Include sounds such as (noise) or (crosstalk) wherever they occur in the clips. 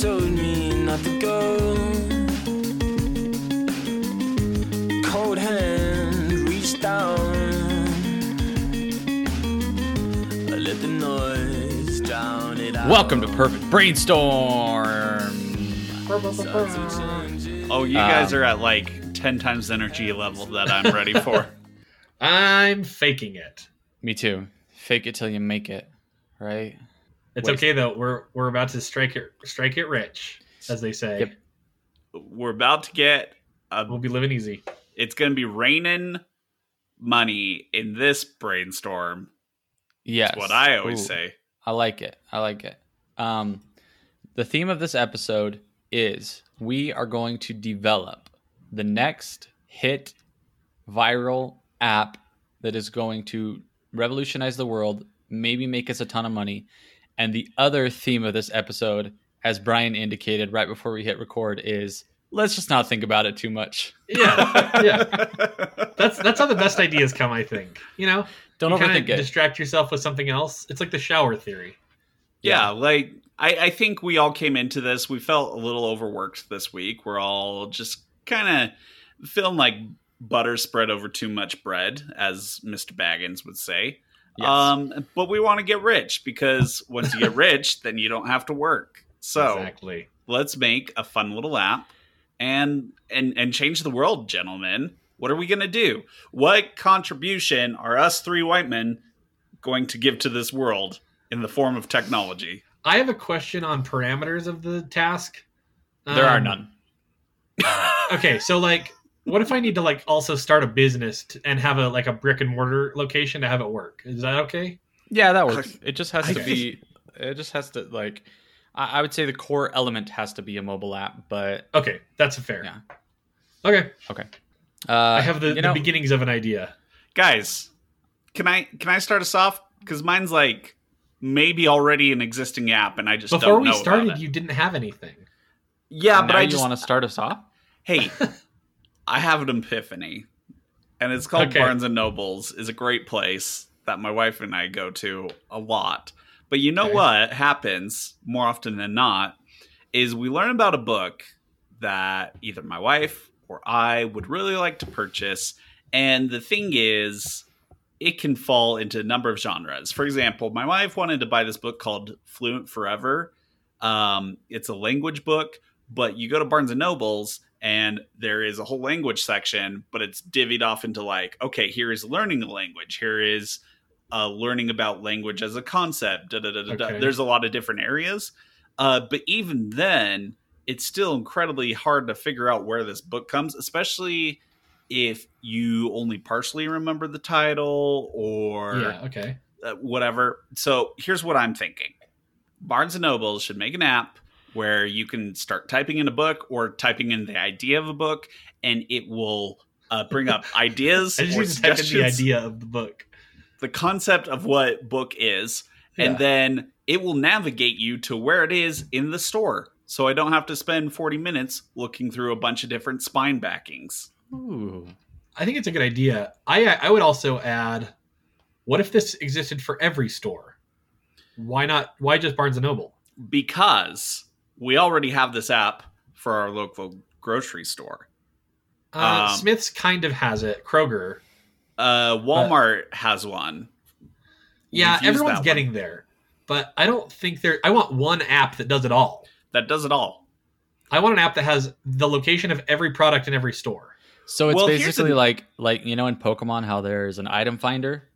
told me not to go. Cold hand reached down. I let the noise drown it out. Welcome to Perfect Brainstorm. Oh, you guys Um, are at like 10 times the energy level that I'm ready for. (laughs) I'm faking it. Me too. Fake it till you make it, right? It's Wait. okay though. We're we're about to strike it strike it rich, as they say. Yep. We're about to get a, We'll be living easy. it's going to be raining money in this brainstorm. Yes. That's what I always Ooh, say. I like it. I like it. Um, the theme of this episode is we are going to develop the next hit viral app that is going to revolutionize the world, maybe make us a ton of money. And the other theme of this episode, as Brian indicated right before we hit record, is let's just not think about it too much. Yeah, (laughs) yeah. That's that's how the best ideas come. I think. You know, Don't you overthink it. Distract yourself with something else. It's like the shower theory. Yeah, like I, I think we all came into this. We felt a little overworked this week. We're all just kind of feeling like butter spread over too much bread, as Mr. Baggins would say. Yes. Um, but we want to get rich because once you get (laughs) rich, then you don't have to work. So exactly. let's make a fun little app and and and change the world, gentlemen. What are we gonna do? What contribution are us three white men going to give to this world in the form of technology? I have a question on parameters of the task. there are Um, none. (laughs) Okay, so like, what if I need to like also start a business t- and have a like a brick and mortar location to have it work? Is that okay? Yeah, that works. It just has to be. It just has to like. I, I would say the core element has to be a mobile app, but Okay, that's fair. Yeah. Okay, uh, I have the, the know, beginnings of an idea. Guys, can I can I start us off? Because mine's like maybe already an existing app, and I just Before don't we know started, about it. you didn't have anything. yeah, now but I you just want to start us off. hey, (laughs) I have an epiphany, and it's called Okay. Barnes and Nobles. is a great place that my wife and I go to a lot. But you know Okay. what happens more often than not is we learn about a book that either my wife or I would really like to purchase, and the thing is. It can fall into a number of genres. For example, my wife wanted to buy this book called Fluent Forever. Um, it's a language book, but you go to Barnes and Nobles and there is a whole language section, but it's divvied off into like, okay, here is learning a language, here is uh, learning about language as a concept. Da, da, da. Okay. There's a lot of different areas, uh, but even then, it's still incredibly hard to figure out where this book comes, especially if you only partially remember the title or yeah. Okay. uh, whatever. So here's what I'm thinking: Barnes and Noble should make an app where you can start typing in a book or typing in the idea of a book, and it will uh, bring up (laughs) ideas I just or need to type in the idea of the book. the concept of what book is, Yeah. and then it will navigate you to where it is in the store. So I don't have to spend 40 minutes looking through a bunch of different spine backings. Ooh. I think it's a good idea. I I would also add, what if this existed for every store? Why not? Why just Barnes and Noble? Because we already have this app for our local grocery store. Uh, Um, Smith's kind of has it. Kroger. Uh, Walmart has one. Yeah, We've used everyone's getting one. there, but I don't think there. I want one app that does it all. that does it all. I want an app that has the location of every product in every store. So it's Well, basically an- like like you know in Pokemon how there's an item finder.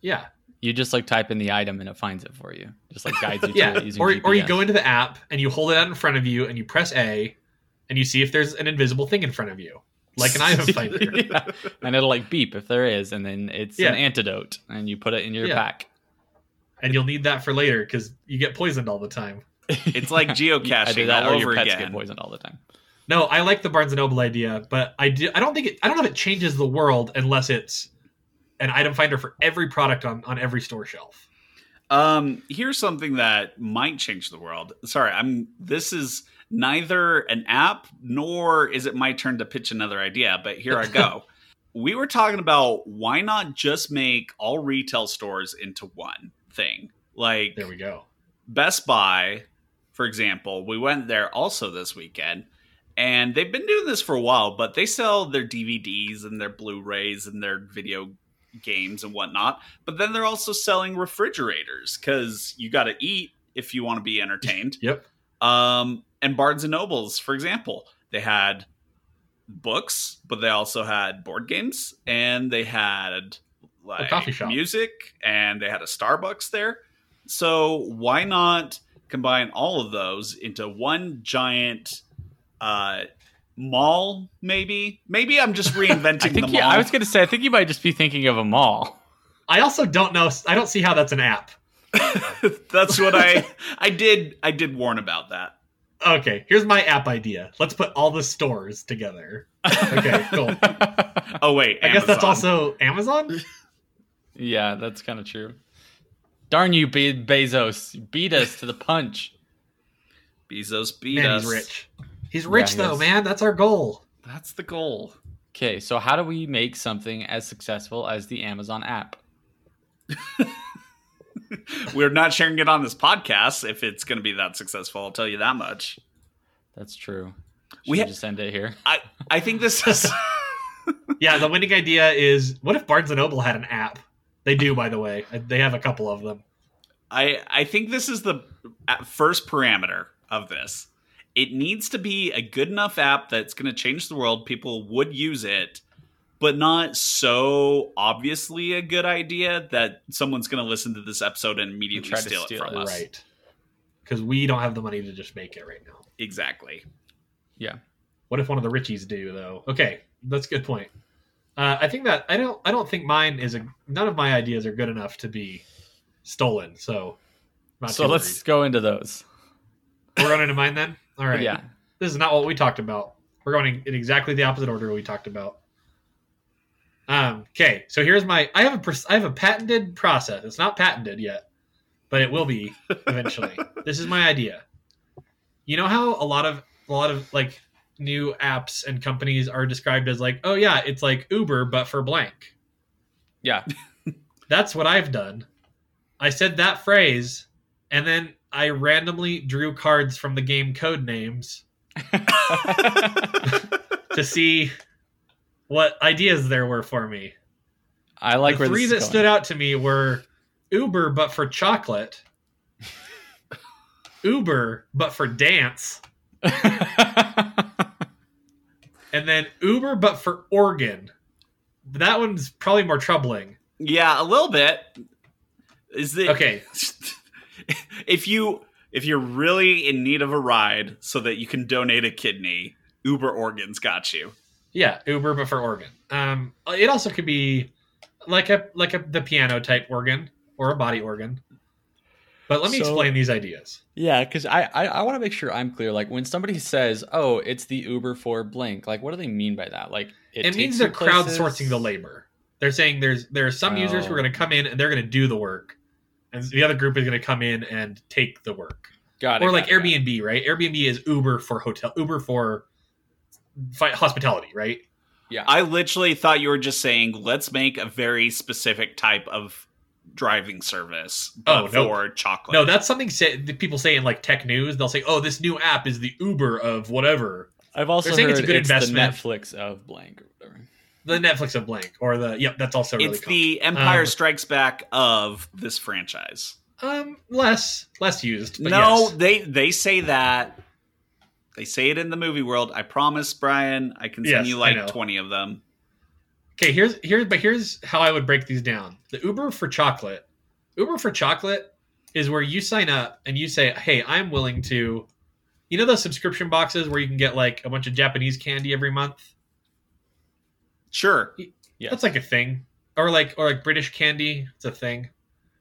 Yeah, You just like type in the item and it finds it for you. Just like guides you (laughs) to yeah. it using Or GPS. or you go into the app and you hold it out in front of you and you press A, and you see if there's an invisible thing in front of you, like an (laughs) item finder. (laughs) yeah. And it'll like beep if there is, and then it's Yeah. an antidote, and you put it in your Yeah. pack. and you'll need that for later because you get poisoned all the time. It's like I geocaching did that, all or over your pets again. get poisoned all the time. No, I like the Barnes and Noble idea, but I do. I don't think it. I don't know if it changes the world unless it's an item finder for every product on on every store shelf. Um, here's something that might change the world. Sorry, I'm. This is neither an app nor is it my turn to pitch another idea. But here I go. (laughs) we were talking about why not just make all retail stores into one thing. Like There we go. Best Buy, for example, we went there also this weekend, and they've been doing this for a while, but they sell their DVDs and their Blu-rays and their video games and whatnot. But then they're also selling refrigerators because you got to eat if you want to be entertained. Yep. Um, and Barnes and Nobles, for example, they had books, but they also had board games and they had like coffee shop. music and they had a Starbucks there. So why not combine all of those into one giant uh mall maybe? Maybe I'm just (laughs) I reinventing the think mall. you, I was going to say I think you might just be thinking of a mall. I also don't know. I don't see how that's an app. (laughs) That's what I I did I did warn about that. Okay, here's my app idea. Let's put all the stores together. Okay, (laughs) cool. Oh wait, I guess that's also Amazon. yeah, that's kind of true. Darn you, Be- Bezos! Beat us to the punch. Bezos beat Man, us. he's rich. He's rich he though, is. man. That's our goal. That's the goal. Okay, so how do we make something as successful as the Amazon app? (laughs) We're not sharing it on this podcast if it's going to be that successful. I'll tell you that much. That's true. Should We we ha- just end it here. (laughs) I I think this is (laughs) Yeah, the winning idea is what if Barnes and Noble had an app? They do, by the way. They have a couple of them. I I think this is the uh, first parameter of this. It needs to be a good enough app that's going to change the world. People would use it, but not so obviously a good idea that someone's going to listen to this episode and immediately try to steal, steal it from it. us. Right. Because we don't have the money to just make it right now. Exactly. Yeah. What if one of the Richies do though? Okay, that's a good point. Uh, I think that I don't. I don't think mine is a. None of my ideas are good enough to be stolen. So, not So let's go into those. we're running into mine then. All right. Yeah. This is not what we talked about. We're going in exactly the opposite order we talked about. Um. Okay. So here's my. I have a I have a patented process. It's not patented yet, but it will be eventually. (laughs) this is my idea. You know how a lot of a lot of like new apps and companies are described as like, oh yeah, it's like Uber but for blank. Yeah. That's what I've done. I said that phrase, and then I randomly drew cards from the game Codenames (laughs) to see what ideas there were for me. I like the where three this that is going. stood out to me were Uber but for chocolate, (laughs) Uber but for dance, (laughs) and then Uber but for organ. That one's probably more troubling. Yeah, a little bit. Is the Okay, if you if you're really in need of a ride so that you can donate a kidney, Uber Organs got you. yeah, Uber but for organ. Um, it also could be like a like a the piano type organ or a body organ. But let me So- explain these ideas. yeah, because I, I, I want to make sure I'm clear. Like when somebody says, "Oh, it's the Uber for blank," like what do they mean by that? Like It, takes means they're crowdsourcing places? the labor. They're saying there's there are some users who are Oh. going to come in and they're going to do the work, and the other group is going to come in and take the work. Got it. or like got it. Airbnb, right? Airbnb is Uber for hotel, Uber for fi- hospitality, right? Yeah. I literally thought you were just saying let's make a very specific type of driving service Oh, nope. for chocolate. No, that's something say, that people say in like tech news. They'll say, "Oh, this new app is the Uber of whatever." I've also They're saying heard it's a good investment. the Netflix of blank or whatever. The Netflix of blank, or the yep, that's also really it's the Empire Um, Strikes Back of this franchise. um less less used. But no, yes. they they say that. They say it in the movie world. I promise, Brian. I can send Yes, you like twenty of them. Okay, here's here's but here's how I would break these down. The Uber for chocolate. Uber for chocolate is where you sign up and you say, "Hey, I'm willing to." You know those subscription boxes where you can get like a bunch of Japanese candy every month? Sure. Yeah. That's like a thing. Or like or like British candy, it's a thing.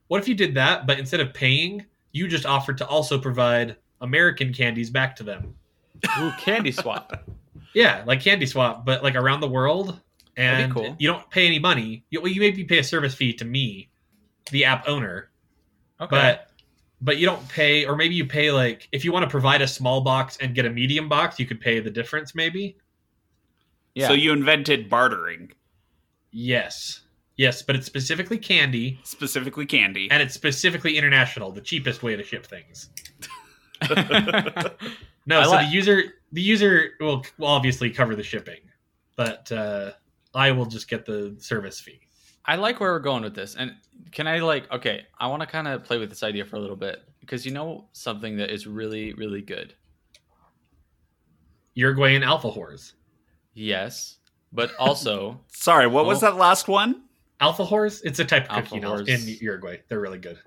What if you did that, but instead of paying, you just offered to also provide American candies back to them? Ooh, candy swap. (laughs) Yeah, like candy swap, but like around the world, That'd and be cool. you don't pay any money. You, well, you maybe pay a service fee to me, the app owner, Okay. but but you don't pay, or maybe you pay like if you want to provide a small box and get a medium box, you could pay the difference. Maybe yeah. So you invented bartering. yes, Yes, but it's specifically candy specifically candy. and it's specifically international, the cheapest way to ship things. (laughs) No, I so like- the user the user will, will obviously cover the shipping, but uh, I will just get the service fee. I like where we're going with this. And can I like okay, I want to kind of play with this idea for a little bit because you know something that is really really good. Uruguayan alfajores. Yes, but also (laughs) Sorry, what was Oh. that last one? Alpha whores? It's a type of Alpha cookie in, whores. in Uruguay. They're really good.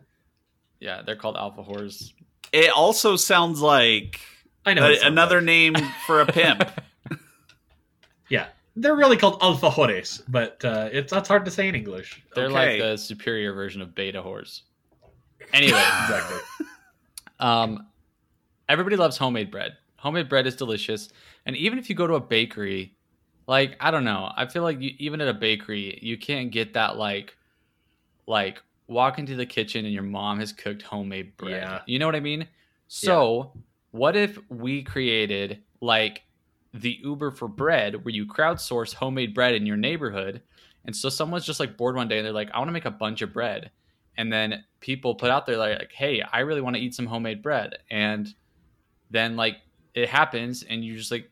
yeah, they're called alfajores. It also sounds like I know. a- sounds another like- name for a pimp. (laughs) Yeah, they're really called alfajores, but uh, it's that's hard to say in English. They're Okay. like the superior version of beta whores. Anyway, (laughs) Exactly. um, everybody loves homemade bread. Homemade bread is delicious, and even if you go to a bakery, like I don't know, I feel like you, even at a bakery, you can't get that like, like walk into the kitchen and your mom has cooked homemade bread. Yeah. You know what I mean? So, what if we created like the Uber for bread, where you crowdsource homemade bread in your neighborhood, and so someone's just like bored one day and they're like, I want to make a bunch of bread, and then people put out there like, Hey, I really want to eat some homemade bread, and then like it happens, and you just like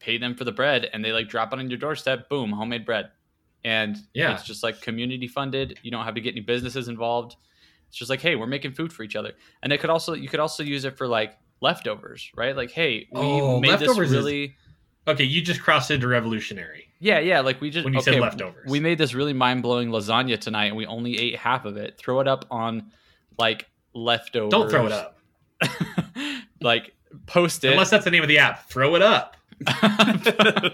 pay them for the bread, and they like drop it on your doorstep, boom, homemade bread, and Yeah. it's just like community funded. You don't have to get any businesses involved. It's just like, hey, we're making food for each other, and it could also you could also use it for like leftovers, right? Like, hey, we Oh, made this leftovers is- really. Okay, you just crossed into revolutionary. Yeah, yeah. Like we just When you said leftovers. We made this really mind blowing lasagna tonight, and we only ate half of it. Throw it up on like leftovers. Don't throw it up. (laughs) like post it. Unless that's the name of the app. Throw it up. (laughs)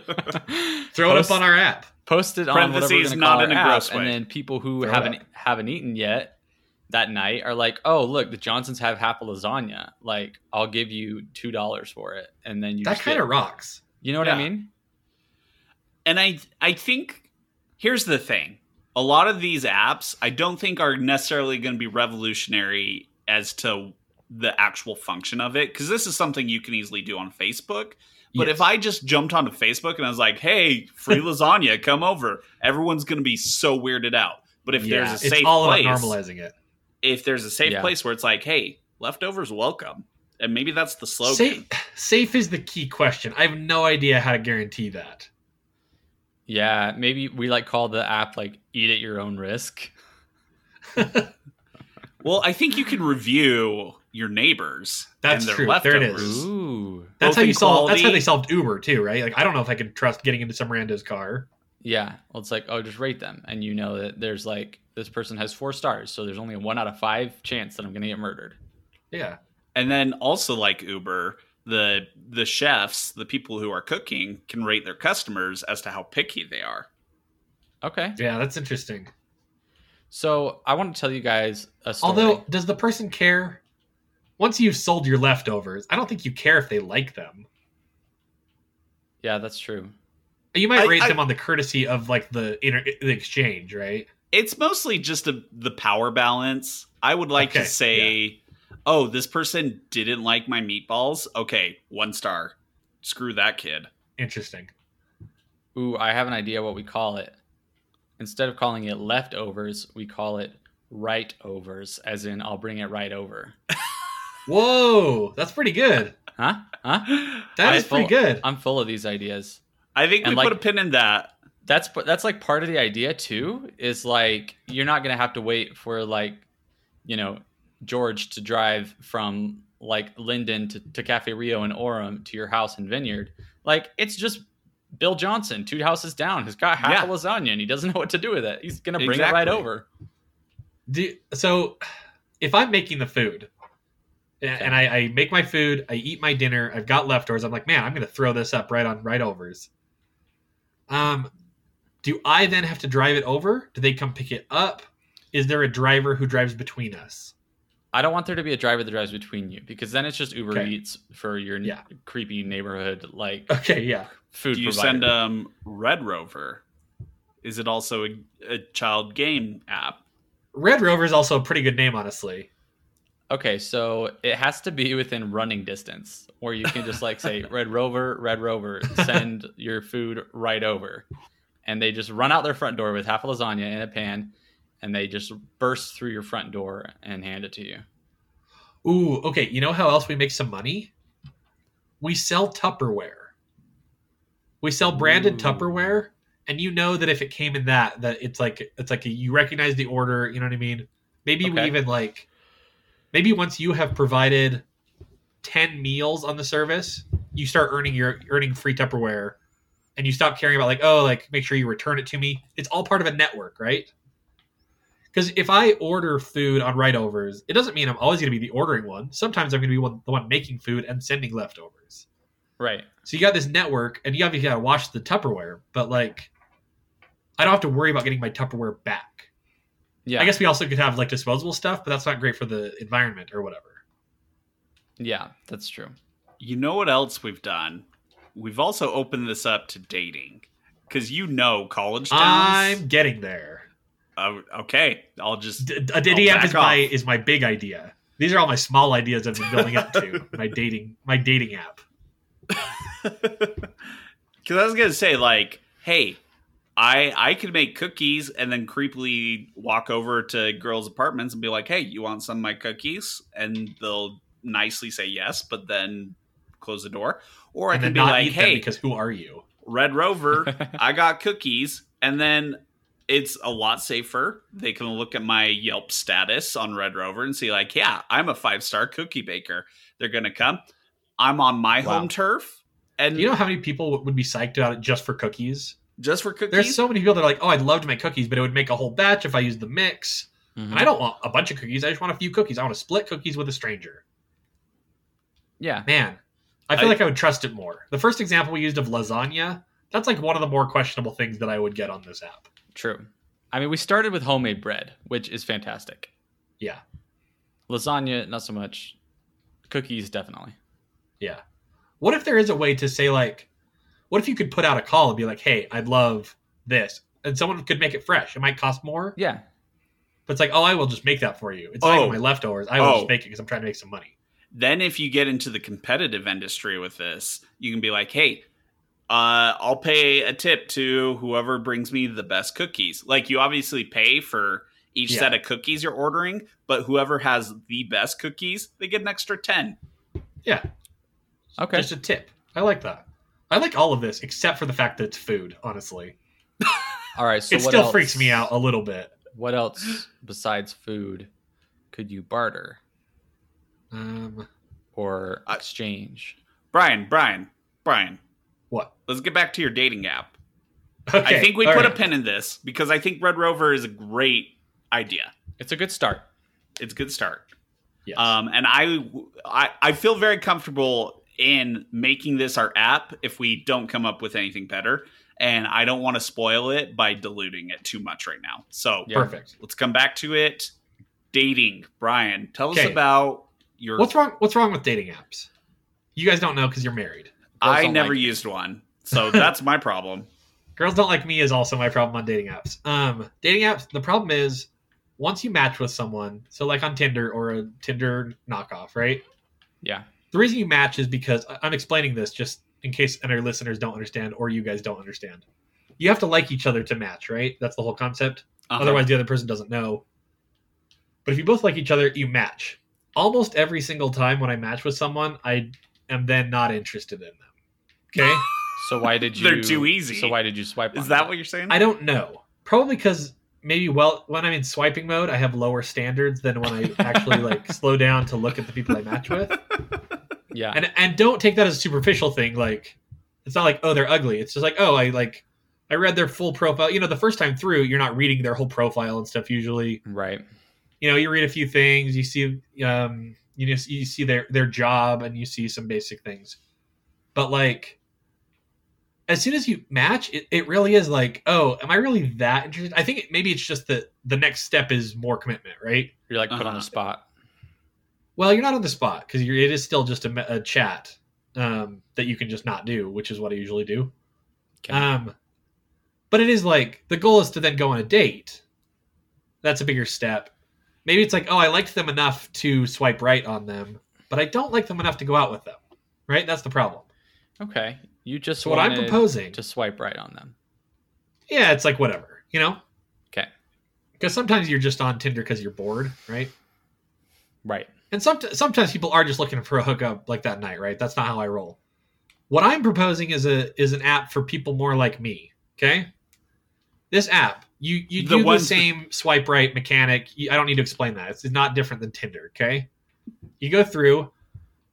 Throw Post- it up on our app. post it on whatever we're not call in our a app, gross way. and then people who Throw haven't haven't eaten yet that night are like, "Oh, look, the Johnsons have half a lasagna. Like, I'll give you two dollars for it." And then you That kind of rocks. you know what I mean? and I I think here's the thing. A lot of these apps I don't think are necessarily going to be revolutionary as to the actual function of it because this is something you can easily do on Facebook. But Yes. if I just jumped onto Facebook and I was like, "Hey, free (laughs) lasagna, come over," everyone's going to be so weirded out. But if Yeah, there's a safe it's all place, about normalizing it. if there's a safe Yeah. place where it's like, "Hey, leftovers welcome," and maybe that's the slogan. Safe, (laughs) safe is the key question. I have no idea how to guarantee that. Yeah, maybe we like call the app like "Eat at your own risk." (laughs) Well, I think you can review your neighbors. That's and their true. There it Leftovers. is. Ooh, That's Both how you solve. That's how they solved Uber too, right? Like I don't know if I could trust getting into some rando's car. yeah. Well, it's like, oh, just rate them, and you know that there's like this person has four stars, so there's only a one out of five chance that I'm gonna get murdered. Yeah, And then also like Uber, the the chefs, the people who are cooking, can rate their customers as to how picky they are. Okay, yeah, that's interesting. so I want to tell you guys a story. Although, does the person care? Once you've sold your leftovers, I don't think you care if they like them. yeah, that's true. You might I- rate I- them on the courtesy of like the inter- the exchange, right? It's mostly just a, the power balance. I would like Okay, to say, oh, this person didn't like my meatballs. Okay, one star. Screw that kid. Interesting. Ooh, I have an idea what we call it. Instead of calling it leftovers, we call it right overs, as in I'll bring it right over. (laughs) Whoa, that's pretty good. Huh? Huh? That I'm is pretty good. I'm full of these ideas. I think we And, like- put a pin in that. That's that's like part of the idea too. Is like you're not gonna have to wait for like, you know, George to drive from like Linden to, to Cafe Rio and Orem to your house in Vineyard. Like it's just Bill Johnson, two houses down, has got half Yeah. a lasagna and he doesn't know what to do with it. He's gonna bring it right over. Do, so, if I'm making the food, a- and I, I make my food, I eat my dinner, I've got leftovers. I'm like, man, I'm going to throw this up right on right overs. Um, do I then have to drive it over? Do they come pick it up? Is there a driver who drives between us? I don't want there to be a driver that drives between you because then it's just Uber Okay. Eats for your Yeah. creepy neighborhood like Okay, yeah. food Do you provider. send um Red Rover? Is it also a, a child game app? Red Rover is also a pretty good name, honestly. Okay, so it has to be within running distance, or you can just like say (laughs) Red Rover, Red Rover, send your food right over, and they just run out their front door with half a lasagna in a pan, and they just burst through your front door and hand it to you. Ooh, okay. You know how else we make some money? We sell Tupperware. We sell branded Ooh. Tupperware, and you know that if it came in that, that it's like it's like a, you recognize the order. You know what I mean? Maybe we even like, maybe once you have provided ten meals on the service, you start earning your earning free Tupperware, and you stop caring about like oh like make sure you return it to me. It's all part of a network, right? Because if I order food on right overs, it doesn't mean I'm always going to be the ordering one. Sometimes I'm going to be one, the one making food and sending leftovers. Right. So you got this network, and you obviously got to wash the Tupperware, but like, I don't have to worry about getting my Tupperware back. Yeah. I guess we also could have like disposable stuff, but that's not great for the environment or whatever. Yeah, that's true. You know what else we've done? We've also opened this up to dating because you know college towns. I'm getting there. Uh, okay, I'll just D- a dating app is back my is my big idea. These are all my small ideas I've been building up to. (laughs) my dating my dating app. (laughs) Because I was gonna say, like, hey, I I could make cookies and then creepily walk over to girls' apartments and be like, hey, you want some of my cookies? And they'll nicely say yes, but then close the door. Or I and could then be like, hey, because who are you? Red Rover, (laughs) I got cookies, and then it's a lot safer. They can look at my Yelp status on Red Rover and see, like, yeah, I'm a five star cookie baker. They're gonna come. I'm on my Wow. home turf, and you know how many people would be psyched about it just for cookies? Just for cookies, There's so many people that are like, "Oh, I'd love to make cookies, but it would make a whole batch if I used the mix." Mhm. And I don't want a bunch of cookies. I just want a few cookies. I want to split cookies with a stranger. Yeah. Man, I feel I- like I would trust it more. The first example we used of lasagna, that's like one of the more questionable things that I would get on this app. True. I mean, we started with homemade bread, which is fantastic. Yeah, Lasagna, not so much. Cookies, definitely. yeah. What if there is a way to say like, what if you could put out a call and be like, "Hey, I'd love this," and someone could make it fresh. It might cost more, Yeah. but it's like, "Oh, I will just make that for you." It's not Oh. even my leftovers. I will Oh. just make it because I'm trying to make some money. then if you get into the competitive industry with this, you can be like, hey, uh, I'll pay a tip to whoever brings me the best cookies. Like you obviously pay for each Yeah. set of cookies you're ordering, but whoever has the best cookies, they get an extra ten. Yeah, Okay. just a tip. I like that. I like all of this except for the fact that it's food. Honestly, All right. So it what still else- freaks me out a little bit. What else besides food could you barter Um, or I- exchange? Brian, Brian, Brian, what? let's get back to your dating app. Okay, I think we put right. a pin in this because I think Red Rover is a great idea. It's a good start. It's a good start. Yes. Um, and I, I, I feel very comfortable in making this our app if we don't come up with anything better. And I don't want to spoil it by diluting it too much right now. So Yeah. Perfect. let's come back to it. Dating, Brian, tell us Okay. about your. What's wrong? What's wrong with dating apps? You guys don't know because you're married. I never like it. used one, so that's my problem. (laughs) Girls don't like me is also my problem on dating apps. Um, dating apps. The problem is once you match with someone, so like on Tinder or a Tinder knockoff, right? Yeah. The reason you match is because I- I'm explaining this just in case any listeners don't understand or you guys don't understand. You have to like each other to match, right? That's the whole concept. Uh-huh. Otherwise, the other person doesn't know. But if you both like each other, you match. Almost every single time when I match with someone, I am then not interested in them. Okay? (laughs) So why did you? They're too easy. So why did you swipe? is on that them? what you're saying? I don't know. Probably because maybe well when I'm in swiping mode, I have lower standards than when I (laughs) actually like slow down to look at the people I match with. (laughs) Yeah. And and don't take that as a superficial thing. Like it's not like oh they're ugly. It's just like oh I like I read their full profile. You know, the first time through, you're not reading their whole profile and stuff usually. right. you know you read a few things you see um you know you see their their job and you see some basic things but like as soon as you match it, it really is like oh am i really that interested i think it, maybe it's just that the next step is more commitment right You're like put on Uh-huh. the spot. Well you're not on the spot because it is still just a, a chat um, that you can just not do which is what i usually do Okay. um, but it is like the goal is to then go on a date. That's a bigger step. Maybe it's like, oh, I liked them enough to swipe right on them, but I don't like them enough to go out with them. Right? That's the problem. okay. You just So what I'm proposing, to swipe right on them. yeah, it's like whatever, you know? Okay. Because sometimes you're just on Tinder because you're bored, right? Right. And some, sometimes people are just looking for a hookup like that night, right? That's not how I roll. What I'm proposing is a is an app for people more like me. Okay, this app you you The do the same swipe right mechanic. You, I don't need to explain that. It's not different than Tinder. Okay, you go through,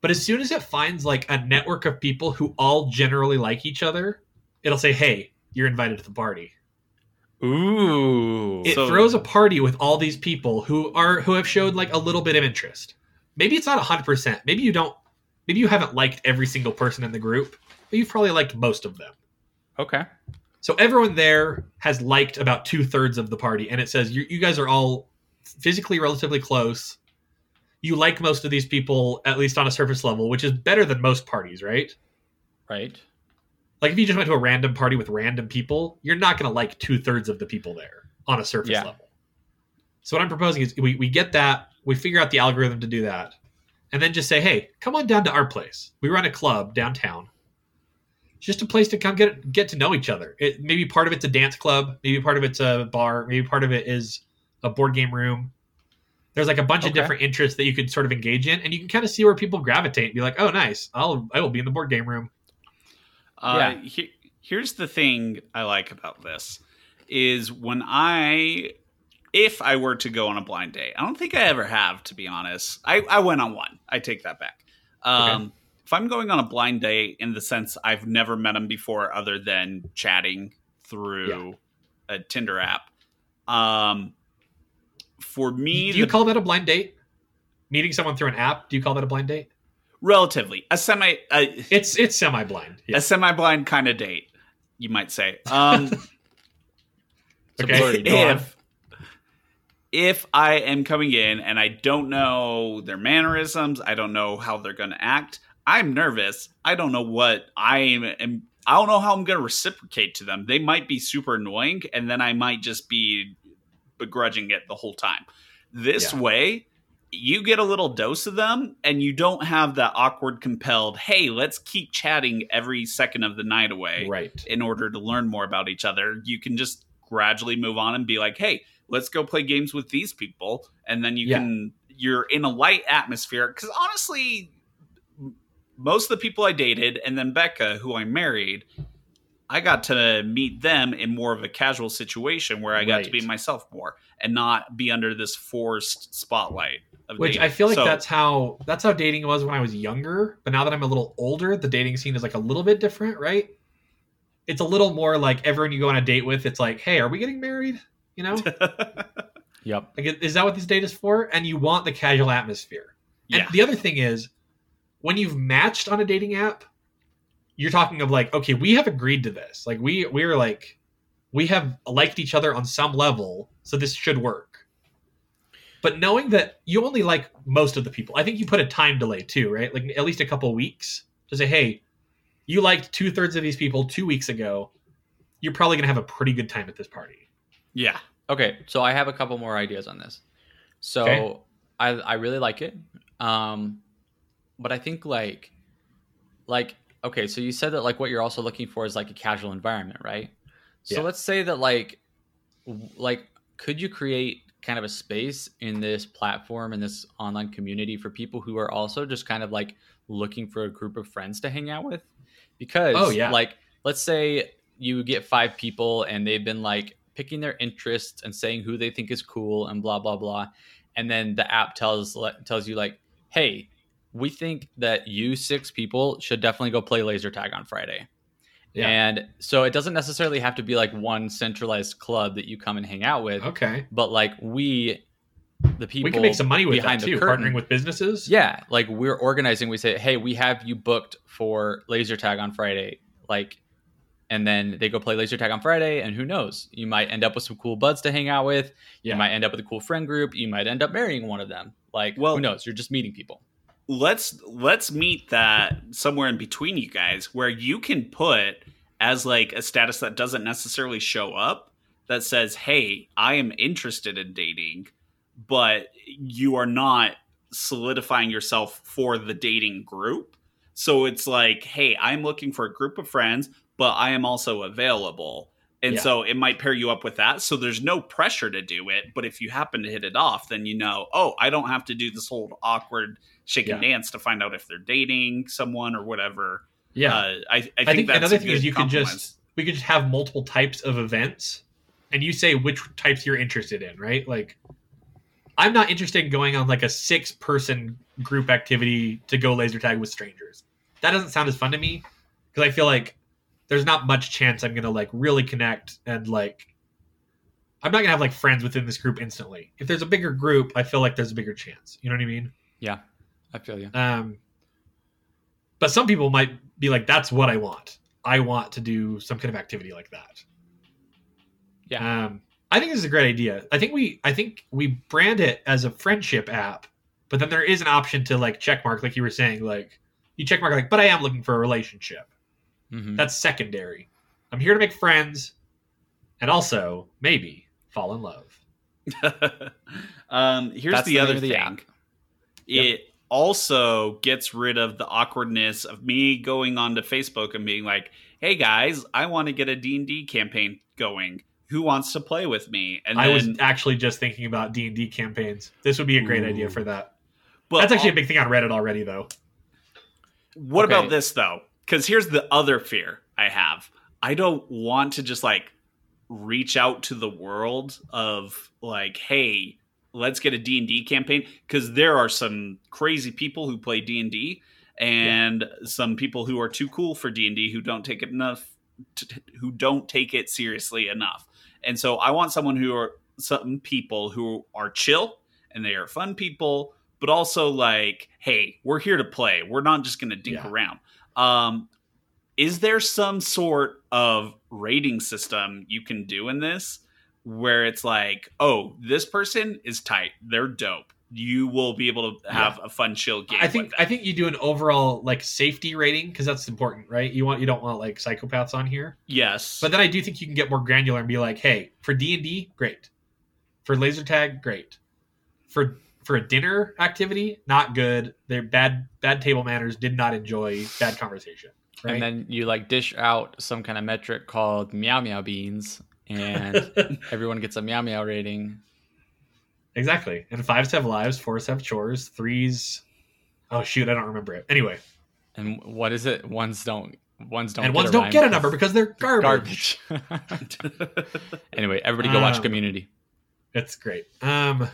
but as soon as it finds like a network of people who all generally like each other, it'll say, "Hey, you're invited to the party." Ooh. it So- throws a party with all these people who are who have showed like a little bit of interest maybe it's not 100% maybe you don't maybe you haven't liked every single person in the group but you've probably liked most of them okay. so everyone there has liked about two-thirds of the party and it says you, you guys are all physically relatively close you like most of these people at least on a surface level which is better than most parties right Right. like if you just went to a random party with random people, you're not going to like two thirds of the people there on a surface Yeah. level. So what I'm proposing is we, we get that, we figure out the algorithm to do that, and then just say, hey, come on down to our place. We run a club downtown. It's just a place to come get get to know each other. It maybe part of it's a dance club, maybe part of it's a bar, maybe part of it is a board game room. There's like a bunch of different interests that you could sort of engage in, and you can kind of see where people gravitate and be like, oh, nice, I'll I will be in the board game room. Uh, Yeah. he- here's the thing I like about this is when I, if I were to go on a blind date, I don't think I ever have, to be honest. I, I went on one. I take that back. Um, If I'm going on a blind date in the sense I've never met him before, other than chatting through a Tinder app, um, for me, Do you the- call that a blind date? Meeting someone through an app? Do you call that a blind date? relatively a semi a, It's it's semi blind. a semi-blind kind of date, you might say. Um, (laughs) Okay. a blurry. On. if if I am coming in and I don't know their mannerisms, I don't know how they're going to act. I'm nervous. I don't know what I am. I don't know how I'm going to reciprocate to them. They might be super annoying, and then I might just be begrudging it the whole time. This Yeah. way, you get a little dose of them, and you don't have that awkward, compelled. Hey, let's keep chatting every second of the night away Right. in order to learn more about each other. You can just gradually move on and be like, hey, let's go play games with these people. And then you Yeah. can, you're in a light atmosphere. Because honestly, most of the people I dated, and then Becca, who I married, I got to meet them in more of a casual situation where I got to be myself more and not be under this forced spotlight. Of Which dating. I feel like So- that's how that's how dating was when I was younger. But now that I'm a little older, the dating scene is like a little bit different, right? It's a little more like everyone you go on a date with. It's like, hey, are we getting married? You know, (laughs) Yep. like is that what this date is for? And you want the casual atmosphere. And yeah. the other thing is, when you've matched on a dating app, you're talking of like, okay, we have agreed to this. Like we we're like we have liked each other on some level, so this should work. But knowing that you only like most of the people, I think you put a time delay too, right? Like at least a couple weeks to say, hey, you liked two thirds of these people two weeks ago. You're probably gonna have a pretty good time at this party. Yeah. Okay, so I have a couple more ideas on this. So Okay. I I really like it. Um but I think like like okay, so you said that like what you're also looking for is like a casual environment, right? So Yeah. let's say that like like could you create kind of a space in this platform in this online community for people who are also just kind of like looking for a group of friends to hang out with? Because Oh, yeah. like let's say you get five people and they've been like picking their interests and saying who they think is cool and blah blah blah and then the app tells tells you like hey we think that you six people should definitely go play laser tag on friday Yeah. and so it doesn't necessarily have to be like one centralized club that you come and hang out with Okay. but like we the people we can make some money with behind that the too, curtain- partnering with businesses. yeah, like we're organizing. We say, hey, we have you booked for laser tag on Friday. Like, and then they go play laser tag on Friday, and who knows? You might end up with some cool buds to hang out with. Yeah. You might end up with a cool friend group. You might end up marrying one of them. Like, Well- who knows? You're just meeting people. let's let's meet that somewhere in between you guys where you can put as like a status that doesn't necessarily show up that says hey i am interested in dating but you are not solidifying yourself for the dating group so it's like hey i'm looking for a group of friends but i am also available And Yeah. so it might pair you up with that. So there's no pressure to do it. But if you happen to hit it off, then you know, oh, I don't have to do this whole awkward shake and dance to find out if they're dating someone or whatever. Yeah. Uh, I, I think, I think that's another thing is you could compromise. just we could just have multiple types of events and you say which types you're interested in, right? Like I'm not interested in going on like a six person group activity to go laser tag with strangers. That doesn't sound as fun to me because I feel like there's not much chance I'm gonna like really connect and like I'm not gonna have like friends within this group instantly. If there's a bigger group, I feel like there's a bigger chance. You know what I mean? Yeah, I feel you. Um, but some people might be like, "That's what I want. I want to do some kind of activity like that." Yeah. Um, I think this is a great idea. I think we, I think we brand it as a friendship app, but then there is an option to like check mark, like you were saying, like you check mark, like, but I am looking for a relationship. Mhm. That's secondary. I'm here to make friends, and also maybe fall in love. (laughs) um, here's That's the, the other name of the thing. app. It also gets rid of the awkwardness of me going onto Facebook and being like, "Hey guys, I want to get a D&D campaign going. Who wants to play with me?" And I then was actually just thinking about D and D campaigns. This would be a great Ooh. idea for that. but That's actually a big thing on Reddit already, though. What Okay. about this though? Because here's the other fear I have. I don't want to just like reach out to the world of like, hey, let's get a D and D campaign because there are some crazy people who play D and D, and some people who are too cool for D and D who don't take it enough, to, who don't take it seriously enough. And so I want someone who are some people who are chill and they are fun people, but also like, hey, we're here to play. We're not just going to dink Yeah. around. Um, is there some sort of rating system you can do in this where it's like, oh, this person is tight, they're dope. You will be able to have a fun, chill game. I think I think you do an overall like safety rating because that's important, right? You want you don't want like psychopaths on here, yes, but then I do think you can get more granular and be like, hey, for D and D, great. For laser tag, great. For for a dinner activity, not good. They're bad bad table manners. Did not enjoy bad conversation. Right. And then you like dish out some kind of metric called meow meow beans, and (laughs) everyone gets a meow meow rating. exactly. And fives have lives, fours have chores, threes. Oh shoot, I don't remember it. Anyway, And what is it? Ones don't. Ones don't. and get ones a don't get a number because they're (laughs) garbage. Garbage. (laughs) anyway, everybody go watch Um, Community. It's great. Um,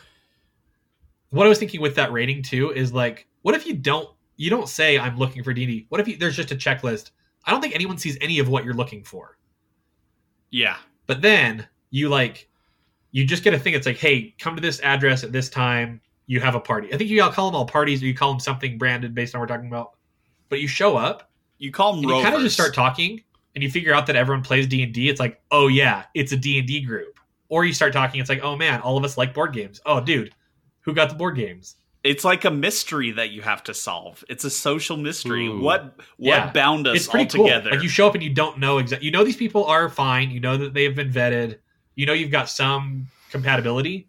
what I was thinking with that rating too is like, what if you don't you don't say I'm looking for D&D? What if you, there's just a checklist? I don't think anyone sees any of what you're looking for. yeah, But then you like you just get a thing. It's like, hey, come to this address at this time. You have a party. I think you all call them all parties, or you call them something branded based on what we're talking about. But you show up you call them and you kind of just start talking, and you figure out that everyone plays D and D. It's like, oh yeah, it's a D and D group. Or you start talking, it's like, oh man, all of us like board games. Oh dude, who got the board games? It's like a mystery that you have to solve. It's a social mystery. Ooh. What what Yeah. bound us it's all pretty cool. together? Like you show up and you don't know exactly. You know these people are fine. You know that they've been vetted. You know you've got some compatibility,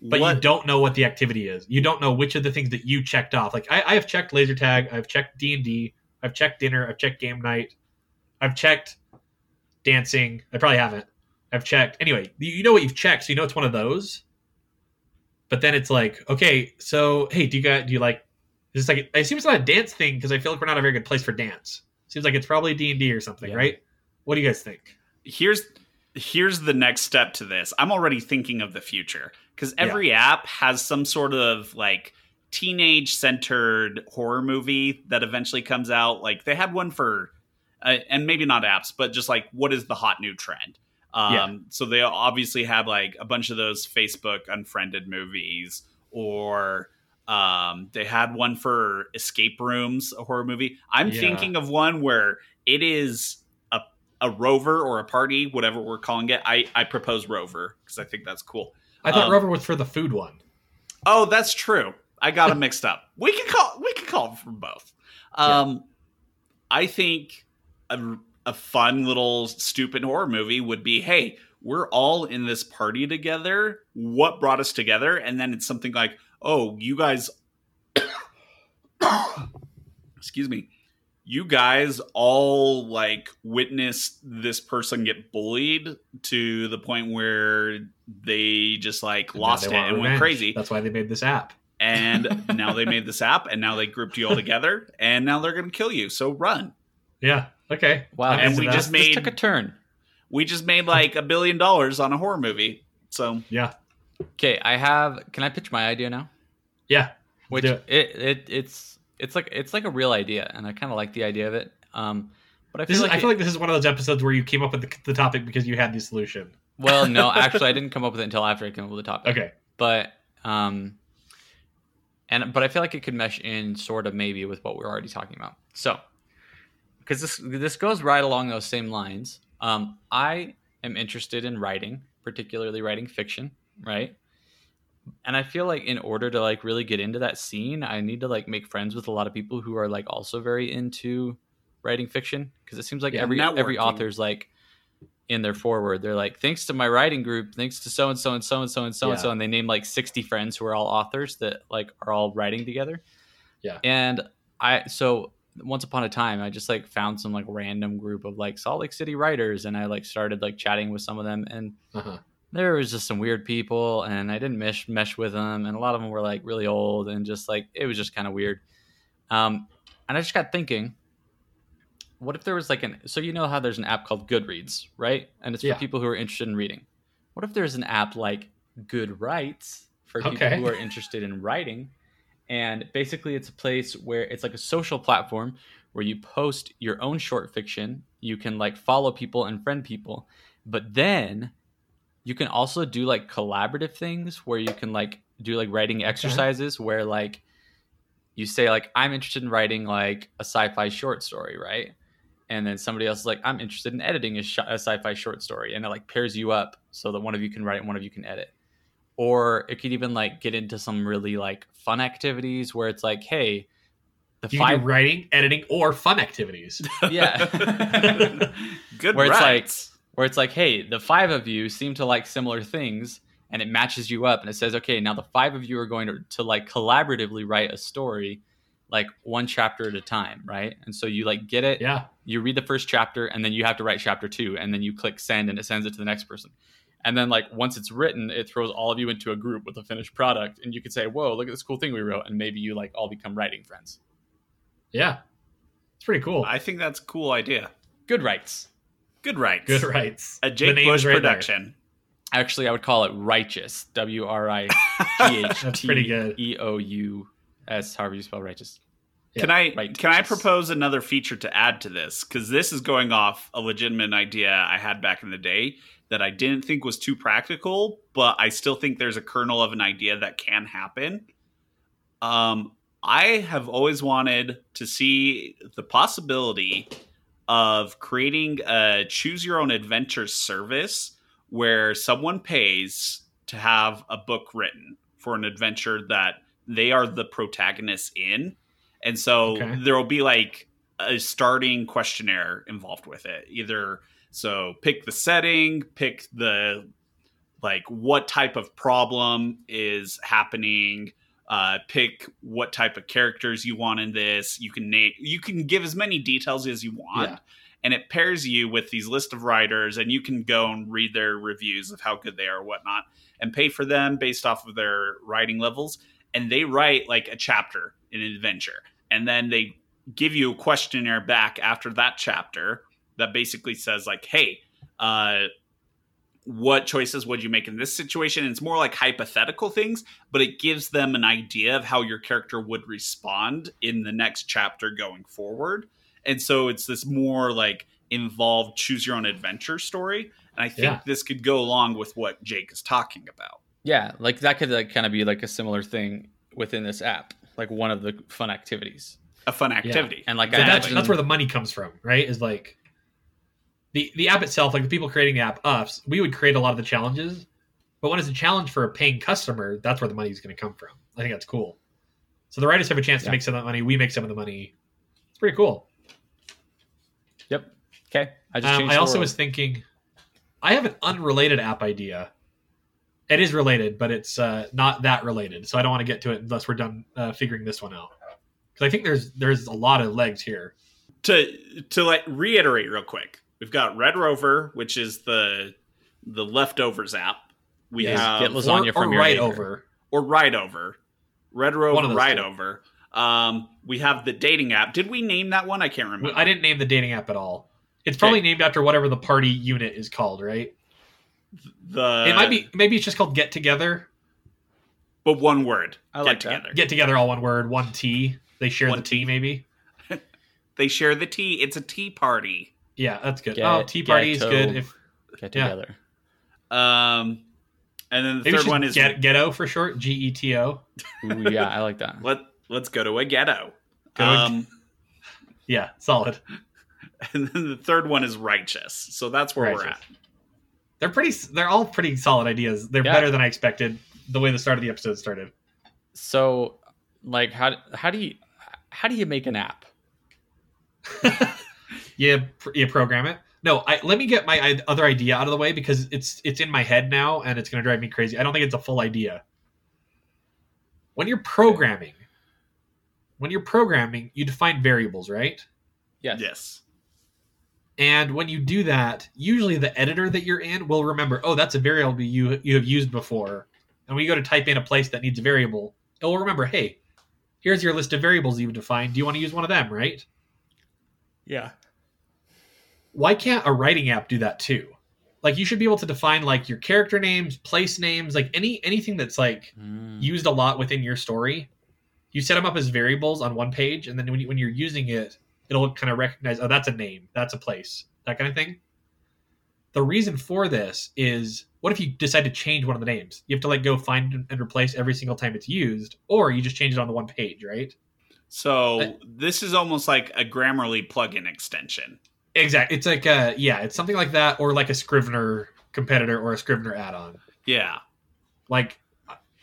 but what, you don't know what the activity is. You don't know which of the things that you checked off. Like I, I have checked laser tag. I've checked D and D. I've checked dinner. I've checked game night. I've checked dancing. I probably haven't. I've checked. Anyway, you know what you've checked, so you know it's one of those. But then it's like, okay, so hey, do you got do you like? It's like I assume it's not a dance thing because I feel like we're not a very good place for dance. Seems like it's probably D and D or something, Yeah. right? What do you guys think? here's here's the next step to this. I'm already thinking of the future because every app has some sort of like teenage centered horror movie that eventually comes out. Like they had one for, uh, and maybe not apps, but just like what is the hot new trend? Um, Yeah. So they obviously have like a bunch of those Facebook unfriended movies, or um, they had one for escape rooms, a horror movie. I'm Yeah. thinking of one where it is a a rover or a party, whatever we're calling it. I I propose rover because I think that's cool. I thought Um, Rover was for the food one. Oh, that's true. I got them mixed up. We can call we can call them from both. Um, I think a, a fun little stupid horror movie would be, hey, we're all in this party together. What brought us together? And then it's something like, oh, you guys, (coughs) excuse me, you guys all like witnessed this person get bullied to the point where they just like And lost it and went crazy. That's why they made this app. (laughs) And now they made this app and now they grouped you all together and now they're going to kill you. So run. Yeah. Okay. Wow, And we that. just this made- took a turn. We just made like a billion dollars on a horror movie. So yeah. Okay, I have. Can I pitch my idea now? Yeah. Which do it. it. it it's it's like it's like a real idea, and I kind of like the idea of it. Um, but I This feel is, like I feel it- like this is one of those episodes where you came up with the, the topic because you had the solution. well, no, (laughs) actually, I didn't come up with it until after I came up with the topic. Okay. but um and but i feel like it could mesh in sort of maybe with what we're already talking about so because this this goes right along those same lines. Um i am interested in writing particularly writing fiction right? And i feel like in order to like really get into that scene i need to like make friends with a lot of people who are like also very into writing fiction because it seems like Yeah, every every author's like in their forward. They're like thanks to my writing group thanks to so and so and so and so and so and so and they name like 60 friends who are all authors that like are all writing together. Yeah. and i so once upon a time i just like found some like random group of like salt lake city writers and i like started like chatting with some of them and Uh-huh. there was just some weird people and i didn't mesh mesh with them and a lot of them were like really old and just like it was just kind of weird um and i just got thinking what if there was like an so you know how there's an app called goodreads right and it's for Yeah. people who are interested in reading what if there's an app like good goodwrites for people Okay. who are interested in writing and basically it's a place where it's like a social platform where you post your own short fiction. You can like follow people and friend people. But then you can also do like collaborative things where you can like do like writing exercises where like you say like i'm interested in writing like a sci-fi short story right? And then somebody else is like i'm interested in editing a, sh- a sci-fi short story and it like pairs you up so that one of you can write and one of you can edit or it could even like get into some really like fun activities where it's like hey the You five writing, editing, or fun activities. (laughs) yeah (laughs) good Where it's like- where it's like, hey, the five of you seem to like similar things, and it matches you up, and it says, okay, now the five of you are going to, to like collaboratively write a story, like one chapter at a time, right? And so you like get it, yeah. you read the first chapter, and then you have to write chapter two, and then you click send, and it sends it to the next person. And then like once it's written, it throws all of you into a group with a finished product, and you could say, whoa, look at this cool thing we wrote, and maybe you like all become writing friends. Yeah. It's pretty cool. I think that's a cool idea. Good rights. Good rights. Good rights. A Jake name's Bush right there. production. Actually, I would call it righteous. (laughs) W R I G H That's pretty T good. E O U S. However you spell righteous. Can I right. can I propose another feature to add to this? Because this is going off a legitimate idea I had back in the day that I didn't think was too practical, but I still think there's a kernel of an idea that can happen. Um, I have always wanted to see the possibility of creating a choose your own adventure service where someone pays to have a book written for an adventure that they are the protagonists in. And so Okay. there will be like a starting questionnaire involved with it. Either so pick the setting, pick the like what type of problem is happening, uh, pick what type of characters you want in this. You can name you can give as many details as you want. Yeah. And it pairs you with these list of writers, and you can go and read their reviews of how good they are, or whatnot, and pay for them based off of their writing levels. And they write like a chapter in an adventure, and then they give you a questionnaire back after that chapter that basically says like, "Hey, uh, what choices would you make in this situation?" And it's more like hypothetical things, but it gives them an idea of how your character would respond in the next chapter going forward. And so it's this more like involved choose your own adventure story. And I think Yeah. this could go along with what Jake is talking about. Yeah, like that could like kind of be like a similar thing within this app, like one of the fun activities. A fun activity. And like So I that's, imagine, that's where the money comes from, right? Is like the the app itself, like the people creating the app, us, we would create a lot of the challenges. But when it's a challenge for a paying customer, that's where the money is going to come from. I think that's cool. So the writers have a chance to make some of that money. We make some of the money. It's pretty cool. Yep. Okay. I just Um, changed I also was thinking, I have an unrelated app idea. It is related, but it's uh, not that related. So I don't want to get to it unless we're done uh, figuring this one out. Because I think there's there's a lot of legs here. to to like reiterate real quick, we've got Red Rover, which is the the leftovers app. We Yes, have get lasagna or, from or your right over. or right Over, Red Rover, right two. Over. Um, we have the dating app. Did we name that one? I can't remember. I didn't name the dating app at all. It's probably Okay. named after whatever the party unit is called, right? the it might be. Maybe it's just called Get Together. but one word. I Get like that. together. Get Together, all one word, one T. They share One the T, maybe. (laughs) They share the tea. It's a tea party. Yeah, that's good. Get- oh, Tea Party is good. If Get Yeah. together. Um, and then the maybe third one is get, Ghetto for short. G E T O. Yeah, I like that. (laughs) let let's go to a ghetto. Go to- Um, (laughs) Yeah, solid. (laughs) and then the third one is righteous. So that's where we're at. They're pretty. They're all pretty solid ideas. They're Yeah. better than I expected. The way the start of the episode started. So, like, how how do you how do you make an app? You pr- you program it. No, I, let me get my other idea out of the way because it's it's in my head now and it's going to drive me crazy. I don't think it's a full idea. When you're programming, when you're programming, you define variables, right? Yes. Yes. And when you do that, usually the editor that you're in will remember, oh, that's a variable you you have used before. And when you go to type in a place that needs a variable, it will remember, hey, here's your list of variables you've defined. Do you want to use one of them, right? Yeah. Why can't a writing app do that too? Like you should be able to define like your character names, place names, like any anything that's like Mm. used a lot within your story. You set them up as variables on one page, and then when, you, when you're using it, it'll kind of recognize, oh, that's a name, that's a place, that kind of thing. The reason for this is, what if you decide to change one of the names? You have to like go find and replace every single time it's used, or you just change it on the one page, right? So I- this is almost like a Grammarly plugin extension. Exactly. It's like a yeah, it's something like that, or like a Scrivener competitor or a Scrivener add-on. Yeah. like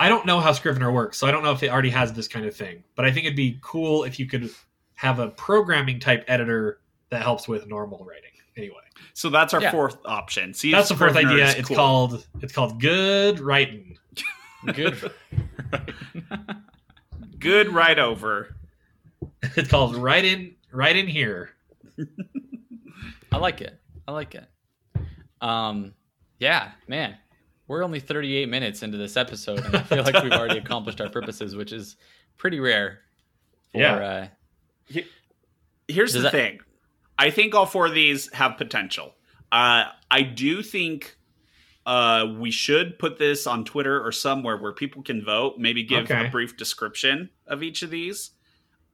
I don't know how Scrivener works, so I don't know if it already has this kind of thing. But I think it'd be cool if you could have a programming type editor that helps with normal writing. Anyway, So that's our Yeah. fourth option. See, that's the fourth Scrivener idea. is It's cool. called it's called good writing. (laughs) Good. Good Right Over. (laughs) It's called right in right in here. (laughs) I like it. I like it. Um, yeah, man, we're only 38 minutes into this episode, and I feel like we've already accomplished our purposes, which is pretty rare. For, Yeah. Uh, Here's the that- thing. I think all four of these have potential. Uh, I do think uh, we should put this on Twitter or somewhere where people can vote. Maybe give Okay. a brief description of each of these.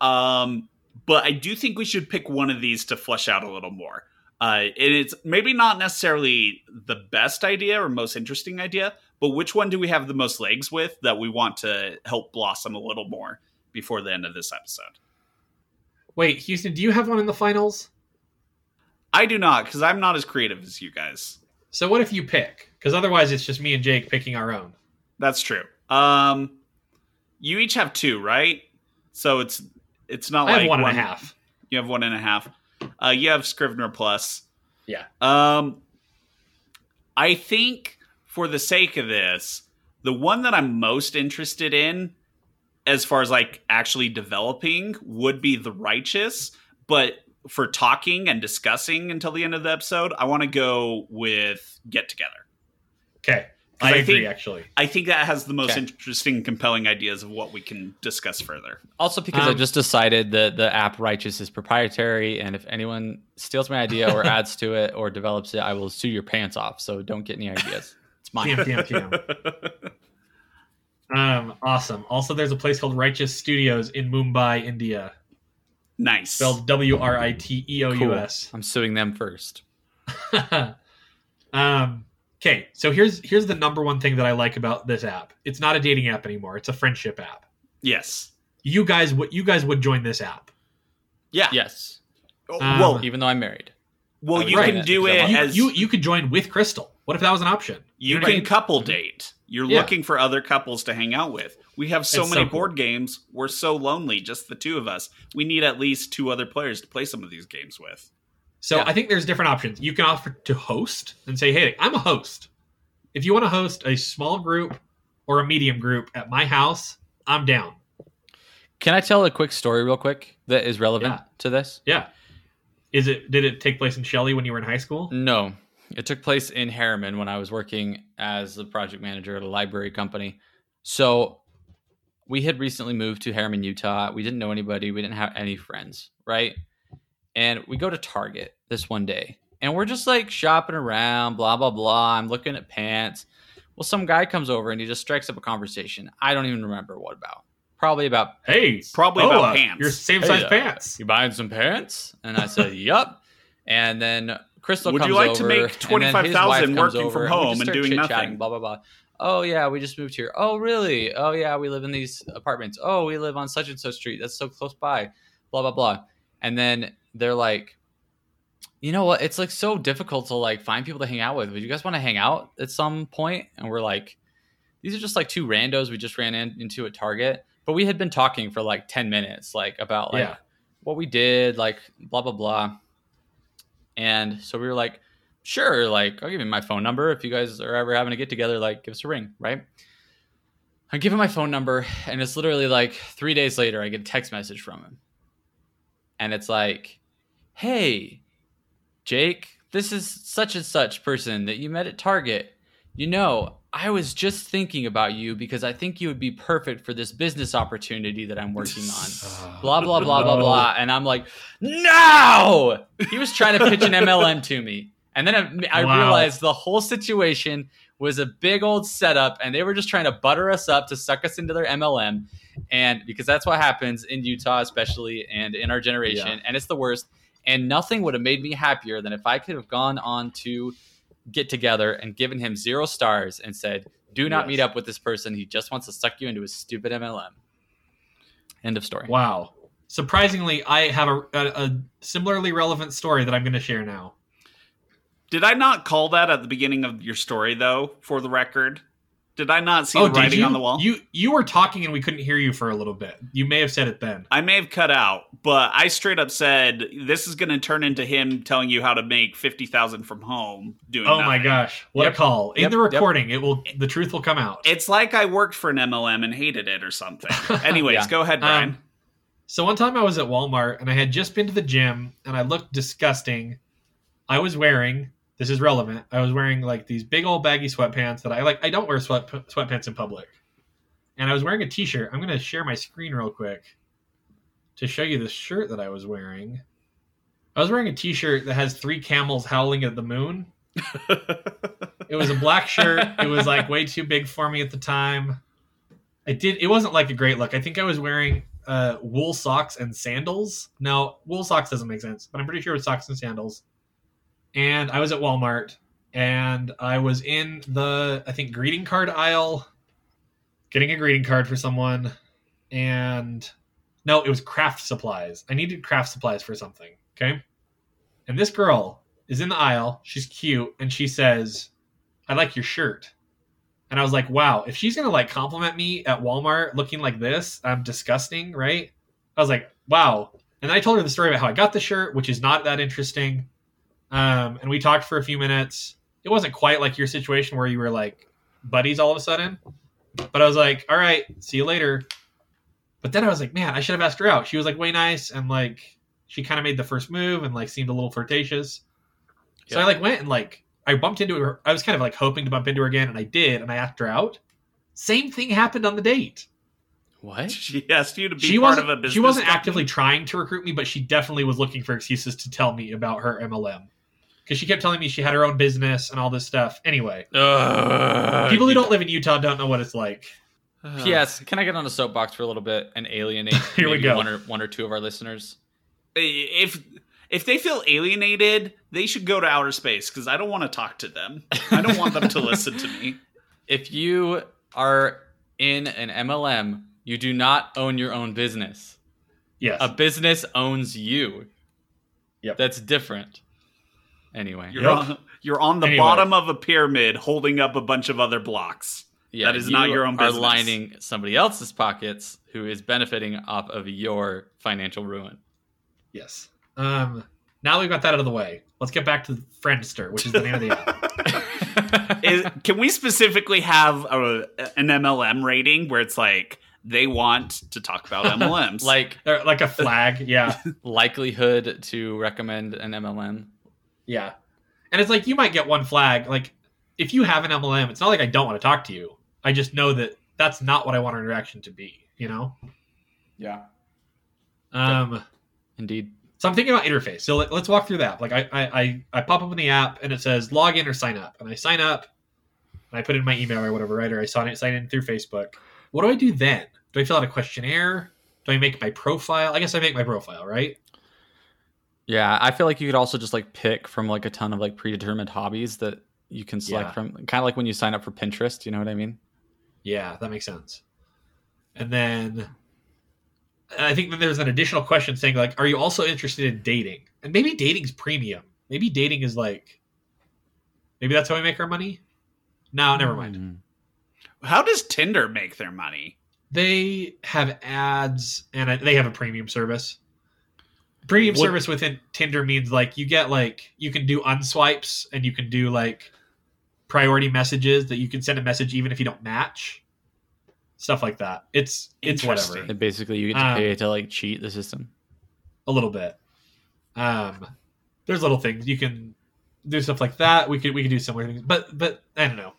Um, but I do think we should pick one of these to flesh out a little more. Uh, and it's maybe not necessarily the best idea or most interesting idea, but which one do we have the most legs with that we want to help blossom a little more before the end of this episode? Wait, Houston, do you have one in the finals? I do not, because I'm not as creative as you guys. So what if you pick? Because otherwise, it's just me and Jake picking our own. That's true. Um, you each have two, right? So it's it's not I like have one and a half. You have one and a half. Uh, you have Scrivener Plus. Yeah. Um, I think for the sake of this, the one that I'm most interested in, as far as like actually developing, would be the Righteous. But for talking and discussing until the end of the episode, I want to go with Get Together. Okay, I, I agree. think- actually, I think that has the most Okay. interesting, compelling ideas of what we can discuss further. also, because I Um, just decided that the app Righteous is proprietary, and if anyone steals my idea or (laughs) adds to it or develops it, I will sue your pants off. So don't get any ideas. (laughs) It's mine. damn, damn, damn. Um, awesome. Also, there's a place called Righteous Studios in Mumbai, India, nice. spelled W R I T E O U S. I'm suing them first. (laughs) um, okay, so here's here's the number one thing that I like about this app. It's not a dating app anymore. It's a friendship app. yes. You guys would you guys would join this app. Yeah. Yes, Oh, Um, well, even though I'm married. well, you join can do it want- You, as you you could join with Crystal. What if that was an option? You know what I can mean? couple date. You're Yeah. looking for other couples to hang out with. We have so It's so many cool. board games. We're so lonely, just the two of us. We need at least two other players to play some of these games with. So Yeah. I think there's different options. You can offer to host and say, "Hey, I'm a host. If you want to host a small group or a medium group at my house, I'm down." Can I tell a quick story real quick that is relevant Yeah. to this? Yeah. Is it? Did it take place in Shelley when you were in high school? No, it took place in Herriman when I was working as the project manager at a library company. So we had recently moved to Herriman, Utah. We didn't know anybody. We didn't have any friends, right? And we go to Target this one day, and we're just like shopping around, blah blah blah. I'm looking at pants. Well, some guy comes over and he just strikes up a conversation. I don't even remember what about. Probably about Hey, Probably oh, about uh, pants. Your same Hey, size uh, pants. you buying some pants? And I said, (laughs) Yup. And then Crystal Would comes you like to over, make and then his 25,000 wife comes working over, from home just and doing nothing? Blah blah blah. Oh yeah, we just moved here. Oh really? Oh yeah, we live in these apartments. Oh, we live on such and such street. That's so close by. Blah blah blah. And then they're like, you know what? It's like so difficult to like find people to hang out with. Would you guys want to hang out at some point? And we're like, these are just like two randos we just ran in, into at Target. But we had been talking for like 10 minutes, like about like Yeah. what we did, like blah blah blah. And so we were like, sure, like I'll give you my phone number. If you guys are ever having a get together, like give us a ring, right? I give him my phone number, and it's literally like three days later, I get a text message from him. And it's like, hey, Jake, this is such and such person that you met at Target. You know, I was just thinking about you because I think you would be perfect for this business opportunity that I'm working on. (laughs) Ah. Blah, blah, blah, blah, blah. And I'm like, no! He was trying to pitch an (laughs) MLM to me. And then I, I Wow. realized the whole situation was a big old setup and they were just trying to butter us up to suck us into their MLM. And because that's what happens in Utah, especially, and in our generation. Yeah. And it's the worst. And nothing would have made me happier than if I could have gone on to get together and given him zero stars and said, do not Yes. meet up with this person. He just wants to suck you into his stupid MLM. End of story. Wow. Surprisingly, I have a, a, a similarly relevant story that I'm going to share now. Did I not call that at the beginning of your story, though? For the record, did I not see oh, the writing you? on the wall? You you were talking and we couldn't hear you for a little bit. You may have said it then. I may have cut out, but I straight up said this is going to turn into him telling you how to make fifty thousand from home. Doing Oh my gosh! What Yep. a call! In Yep, the yep. recording, it will the truth will come out. It's like I worked for an MLM and hated it or something. (laughs) Anyways, Yeah. go ahead, Brian. Um, So one time I was at Walmart and I had just been to the gym and I looked disgusting. I was wearing this is relevant. I was wearing like these big old baggy sweatpants that I like. I don't wear sweat sweatpants in public, and I was wearing a t-shirt. I'm gonna share my screen real quick to show you the shirt that I was wearing. I was wearing a t-shirt that has three camels howling at the moon. (laughs) It was a black shirt. It was like way too big for me at the time. I did. It wasn't like a great look. I think I was wearing uh, wool socks and sandals. Now, wool socks doesn't make sense, but I'm pretty sure it was socks and sandals. And I was at Walmart, and I was in the I think greeting card aisle, getting a greeting card for someone, and no, it was craft supplies. I needed craft supplies for something. Okay, and this girl is in the aisle. She's cute, and she says, "I like your shirt." And I was like, wow, if she's gonna like compliment me at Walmart looking like this, I'm disgusting, right? I was like, wow. And I told her the story about how I got the shirt, which is not that interesting. Um, and we talked for a few minutes. It wasn't quite like your situation where you were like buddies all of a sudden. But I was like, all right, see you later. But then I was like, man, I should have asked her out. She was like way nice and like she kind of made the first move and like seemed a little flirtatious. So I like went and like I bumped into her. I was kind of like hoping to bump into her again, and I did, and I asked her out. Same thing happened on the date. What? (laughs) she asked you to be She part wasn't. of a business. she wasn't company? actively trying to recruit me, but she definitely was looking for excuses to tell me about her MLM because she kept telling me she had her own business and all this stuff. Anyway, Ugh. people who don't live in Utah don't know what it's like. P.S. Can I get on a soapbox for a little bit and alienate (laughs) Here we go. one or one or two of our listeners? if if they feel alienated, they should go to outer space because I don't want to talk to them. I don't want them to (laughs) listen to me. If you are in an MLM, you do not own your own business. Yes. A business owns you. Yep. That's different. Anyway, You're Yep. on, you're on the Anyway. bottom of a pyramid, holding up a bunch of other blocks. yeah, that is not your own business. Are lining somebody else's pockets who is benefiting off of your financial ruin. yes. Um. Now we've got that out of the way. Let's get back to Friendster, which is the name of the app. (laughs) Is, can we specifically have a, an MLM rating where it's like they want to talk about MLMs. (laughs) like like a flag. Yeah. (laughs) likelihood to recommend an MLM. Yeah. And it's like you might get one flag. Like if you have an MLM, it's not like I don't want to talk to you. I just know that that's not what I want our interaction to be, you know? Yeah, Um indeed. so I'm thinking about interface. So let, us walk through that. Like I, I I I pop up in the app and it says log in or sign up. And I sign up and I put in my email or whatever, right? Or I sign it sign in through Facebook. What do I do then? Do I fill out a questionnaire? Do I make my profile? I guess I make my profile, right? Yeah, I feel like you could also just like pick from like a ton of like predetermined hobbies that you can select Yeah. from. Kind of like when you sign up for Pinterest. You know what I mean? Yeah, that makes sense. And then I think that there's an additional question saying like, are you also interested in dating? And maybe dating's premium. Maybe dating is like, maybe that's how we make our money. No, never mind. Mm. How does Tinder make their money? They have ads and a- they have a premium service. Premium What- service within Tinder means like you get like you can do unswipes and you can do like priority messages that you can send a message even if you don't match. Stuff like that. It's it's whatever. And basically, you get to Um, pay to like cheat the system. a little bit. Um, there's little things you can do stuff like that. We could we could do similar things, but but I don't know.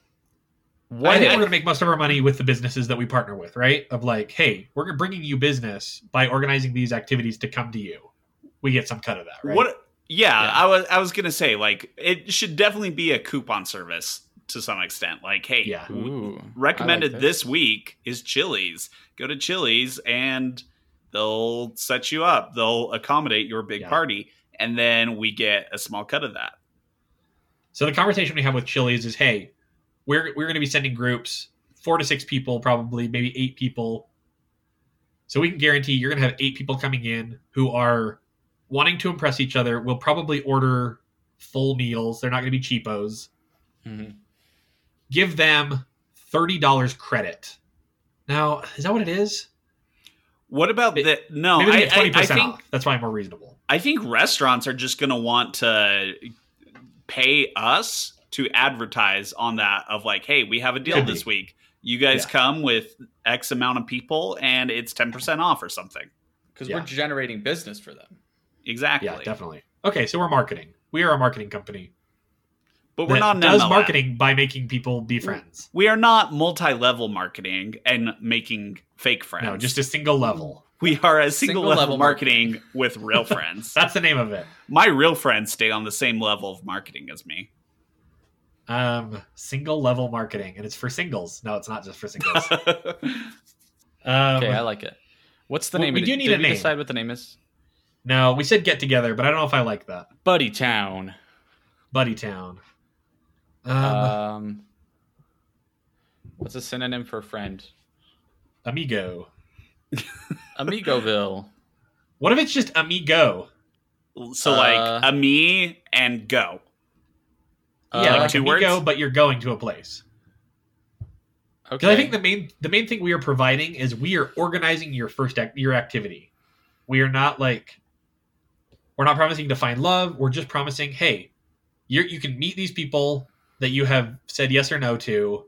I think if- we're gonna make most of our money with the businesses that we partner with, right? Of like, hey, we're bringing you business by organizing these activities to come to you. We get some cut of that, right? What? Yeah, Yeah. I was I was gonna say like it should definitely be a coupon service to some extent. Like, hey, Yeah. Ooh, recommended I like this week is Chili's. Go to Chili's and they'll set you up. They'll accommodate your big Yeah. party, and then we get a small cut of that. So the conversation we have with Chili's is, hey, we're we're going to be sending groups, four to six people, probably maybe eight people. So we can guarantee you're going to have eight people coming in who are wanting to impress each other. Will probably order full meals. They're not going to be cheapos. Mhm. Give them thirty dollars credit. Now, is that what it is? What about Maybe- the no? Maybe they get twenty I, I percent think off. That's why more reasonable. I think restaurants are just going to want to pay us to advertise on that of like, hey, we have a deal Could be. this week. You guys Yeah. come with X amount of people, and it's ten percent off or something. because Yeah. we're generating business for them. Exactly. Yeah, definitely. Okay, so we're marketing. We are a marketing company. But we're not does MLM. marketing by making people be friends. We are not multi-level marketing and making fake friends. No, just a single level. we are a single, Single level, level marketing with real (laughs) friends. That's the name of it. My real friends stay on the same level of marketing as me. Um, single level marketing, and it's for singles. No, it's not just for singles. (laughs) Um, Okay, I like it. What's the well, name? we do need Did a name. decide what the name is? No, we said get together, but I don't know if I like that. Buddy Town. Buddy Town. Um, Um, what's a synonym for friend? amigo. (laughs) Amigoville. What if it's just amigo? So Uh, like a me and go. yeah, Uh, like two amigo, words? but you're going to a place. okay. Because I think the main the main thing we are providing is we are organizing your first act, your activity. We are not like we're not promising to find love. We're just promising, hey, you you can meet these people that you have said yes or no to.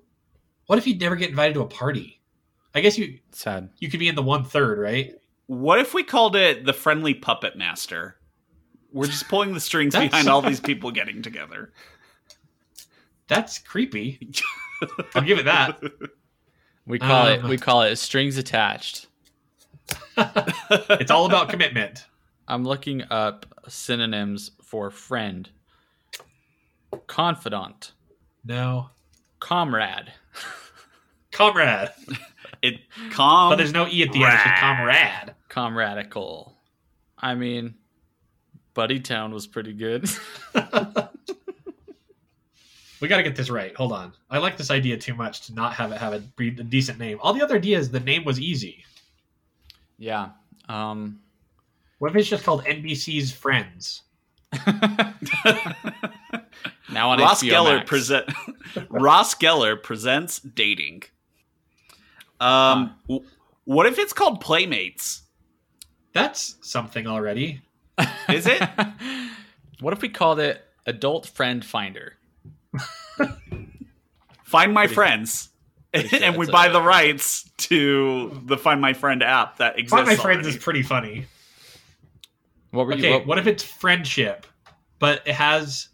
What if you never get invited to a party? I guess you sad. you could be in the one third, right? What if we called it the friendly puppet master? We're just pulling the strings behind all these (laughs) people getting together. That's creepy. I'll give it that. We call it. Um, We call it strings attached. (laughs) It's all about commitment. I'm looking up synonyms for friend, confidant, No, comrade. comrade. (laughs) It calm. But there's no e at the end. It's just comrade. comradical. I mean, Buddy Town was pretty good. (laughs) We got to get this right. Hold on. I like this idea too much to not have it have a, a decent name. All the other ideas, the name was easy. yeah. Um. What if it's just called NBC's Friends? (laughs) now on Ross HBO Geller Max. present. Ross Geller presents dating. Um, w- what if it's called Playmates? That's something already. (laughs) Is it? (laughs) what if we called it Adult Friend Finder? Find my friends. Pretty sure and we buy it. the rights to the Find My Friend app that exists. Find my friends is pretty funny. What were you? Okay, what- what if it's friendship, but it has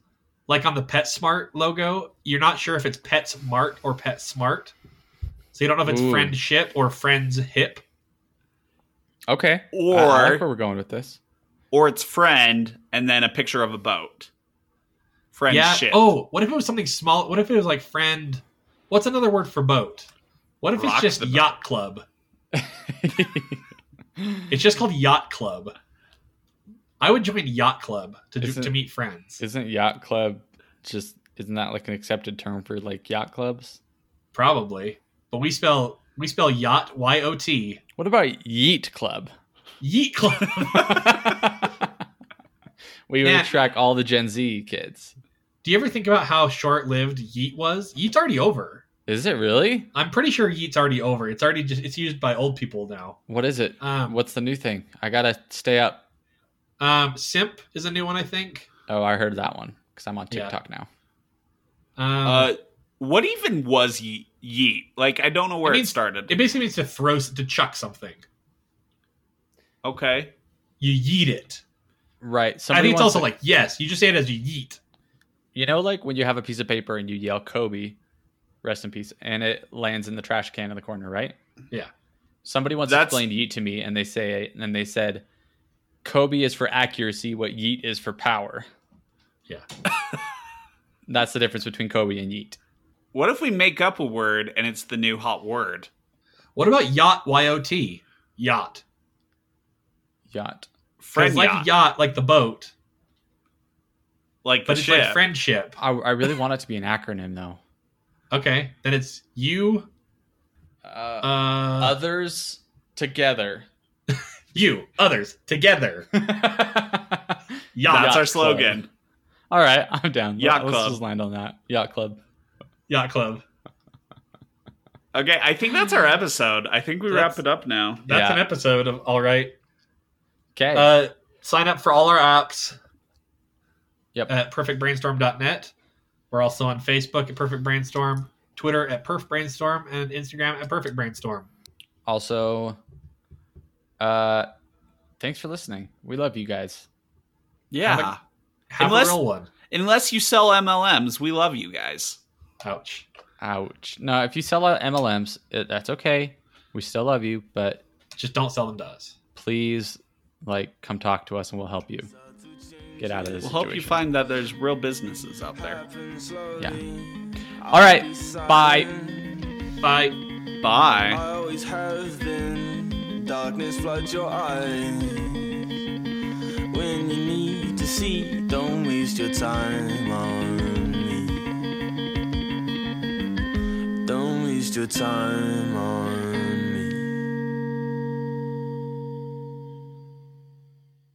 like on the PetSmart logo, you're not sure if it's PetSmart or PetSmart. So you don't know if it's Ooh. friendship or friends hip. okay. I- I or like where we're going with this. or it's friend and then a picture of a boat. Friend yeah. Oh, what if it was something small? What if it was like friend? What's another word for boat? What if Rock it's just the boat. yacht club? (laughs) It's just called yacht club. I would join yacht club to do, to meet friends. Isn't yacht club just isn't that like an accepted term for like yacht clubs? Probably, but we spell we spell yacht y o t What about yeet club? yeet club. (laughs) (laughs) we would attract all the Gen Z kids. Do you ever think about how short lived Yeet was? Yeet's already over. Is it really? I'm pretty sure Yeet's already over. It's already just it's used by old people now. What is it? Um, What's the new thing? I gotta stay up. Um, Simp is a new one, I think. Oh, I heard that one because I'm on Yeah. TikTok now. Um, Uh, what even was ye- yeet? Like, I don't know where It it, started. it basically means to throw to chuck something. okay. You yeet it. Right. I think it's also to- like yes, you just say it as you yeet. you know, like when you have a piece of paper and you yell Kobe, rest in peace, and it lands in the trash can in the corner, right? Yeah. Somebody once That's- explained yeet to me, and they say, and they said, Kobe is for accuracy, what yeet is for power. Yeah. (laughs) That's the difference between Kobe and yeet. What if we make up a word and it's the new hot word? What about yacht y o t? Yacht. Yacht. 'Cause Friend like yacht. yacht, like the boat, Like but the it's ship. like friendship. I, I really want it to be an acronym though. Okay, then it's you, Uh, uh, others together. You, others together. (laughs) That's Yacht, our Club. slogan. All right, I'm down. Yacht Let's Club. just land on that. Yacht club. yacht club. Okay, I think that's our episode. I think we That's- wrap it up now. That's Yeah. an episode of all right. Okay. Uh, sign up for all our apps. Yep. At perfectbrainstorm.net. We're also on Facebook at Perfect Brainstorm, Twitter at Perf Brainstorm, and Instagram at Perfect Brainstorm. also, uh, thanks for listening. We love you guys. Yeah. Have Unless- a real one. Unless you sell MLMs, we love you guys. Ouch. Ouch. No, if you sell out MLMs, it, that's okay. We still love you, but Just don't sell them to us. please, like, come talk to us and we'll help you get out of this We'll help you find that there's real businesses out there. Yeah. All right. Bye. Bye. Bye. Darkness floods your eyes. When you need to see, don't waste your time on me. Don't waste your time on